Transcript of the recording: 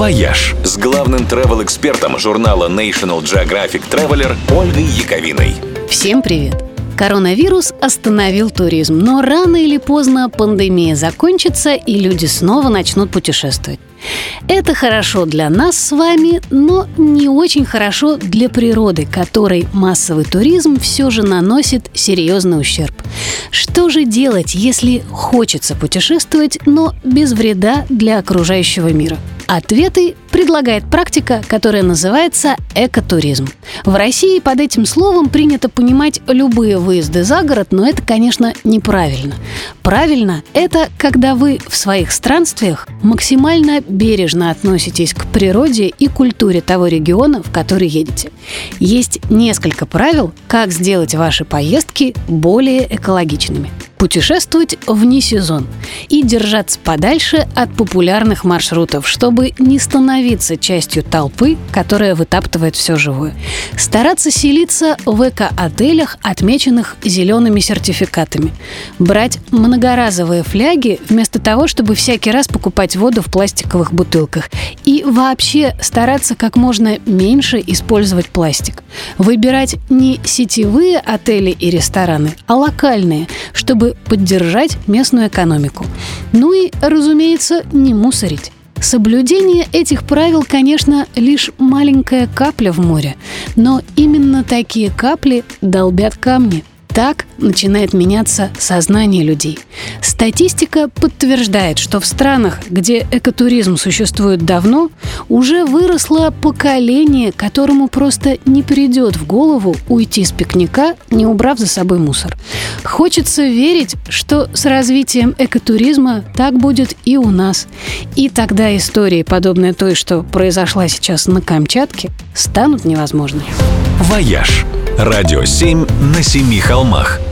«Вояж» с главным travel-экспертом журнала National Geographic Traveler Ольгой Яковиной. Всем привет! Коронавирус остановил туризм, но рано или поздно пандемия закончится, и люди снова начнут путешествовать. Это хорошо для нас с вами, но не очень хорошо для природы, которой массовый туризм все же наносит серьезный ущерб. Что же делать, если хочется путешествовать, но без вреда для окружающего мира? Ответы предлагает практика, которая называется экотуризм. В России под этим словом принято понимать любые выезды за город, но это, конечно, неправильно. Правильно – это когда вы в своих странствиях максимально бережно относитесь к природе и культуре того региона, в который едете. Есть несколько правил, как сделать ваши поездки более экологичными путешествовать вне сезон и держаться подальше от популярных маршрутов, чтобы не становиться частью толпы, которая вытаптывает все живое. Стараться селиться в эко-отелях, отмеченных зелеными сертификатами. Брать многоразовые фляги вместо того, чтобы всякий раз покупать воду в пластиковых бутылках. И вообще стараться как можно меньше использовать пластик. Выбирать не сетевые отели и рестораны, а локальные, чтобы поддержать местную экономику. Ну и, разумеется, не мусорить. Соблюдение этих правил, конечно, лишь маленькая капля в море, но именно такие капли долбят камни. Так начинает меняться сознание людей. Статистика подтверждает, что в странах, где экотуризм существует давно, уже выросло поколение, которому просто не придет в голову уйти с пикника, не убрав за собой мусор. Хочется верить, что с развитием экотуризма так будет и у нас. И тогда истории, подобные той, что произошла сейчас на Камчатке, станут невозможными. «Вояж» – радио 7 на семи холмах –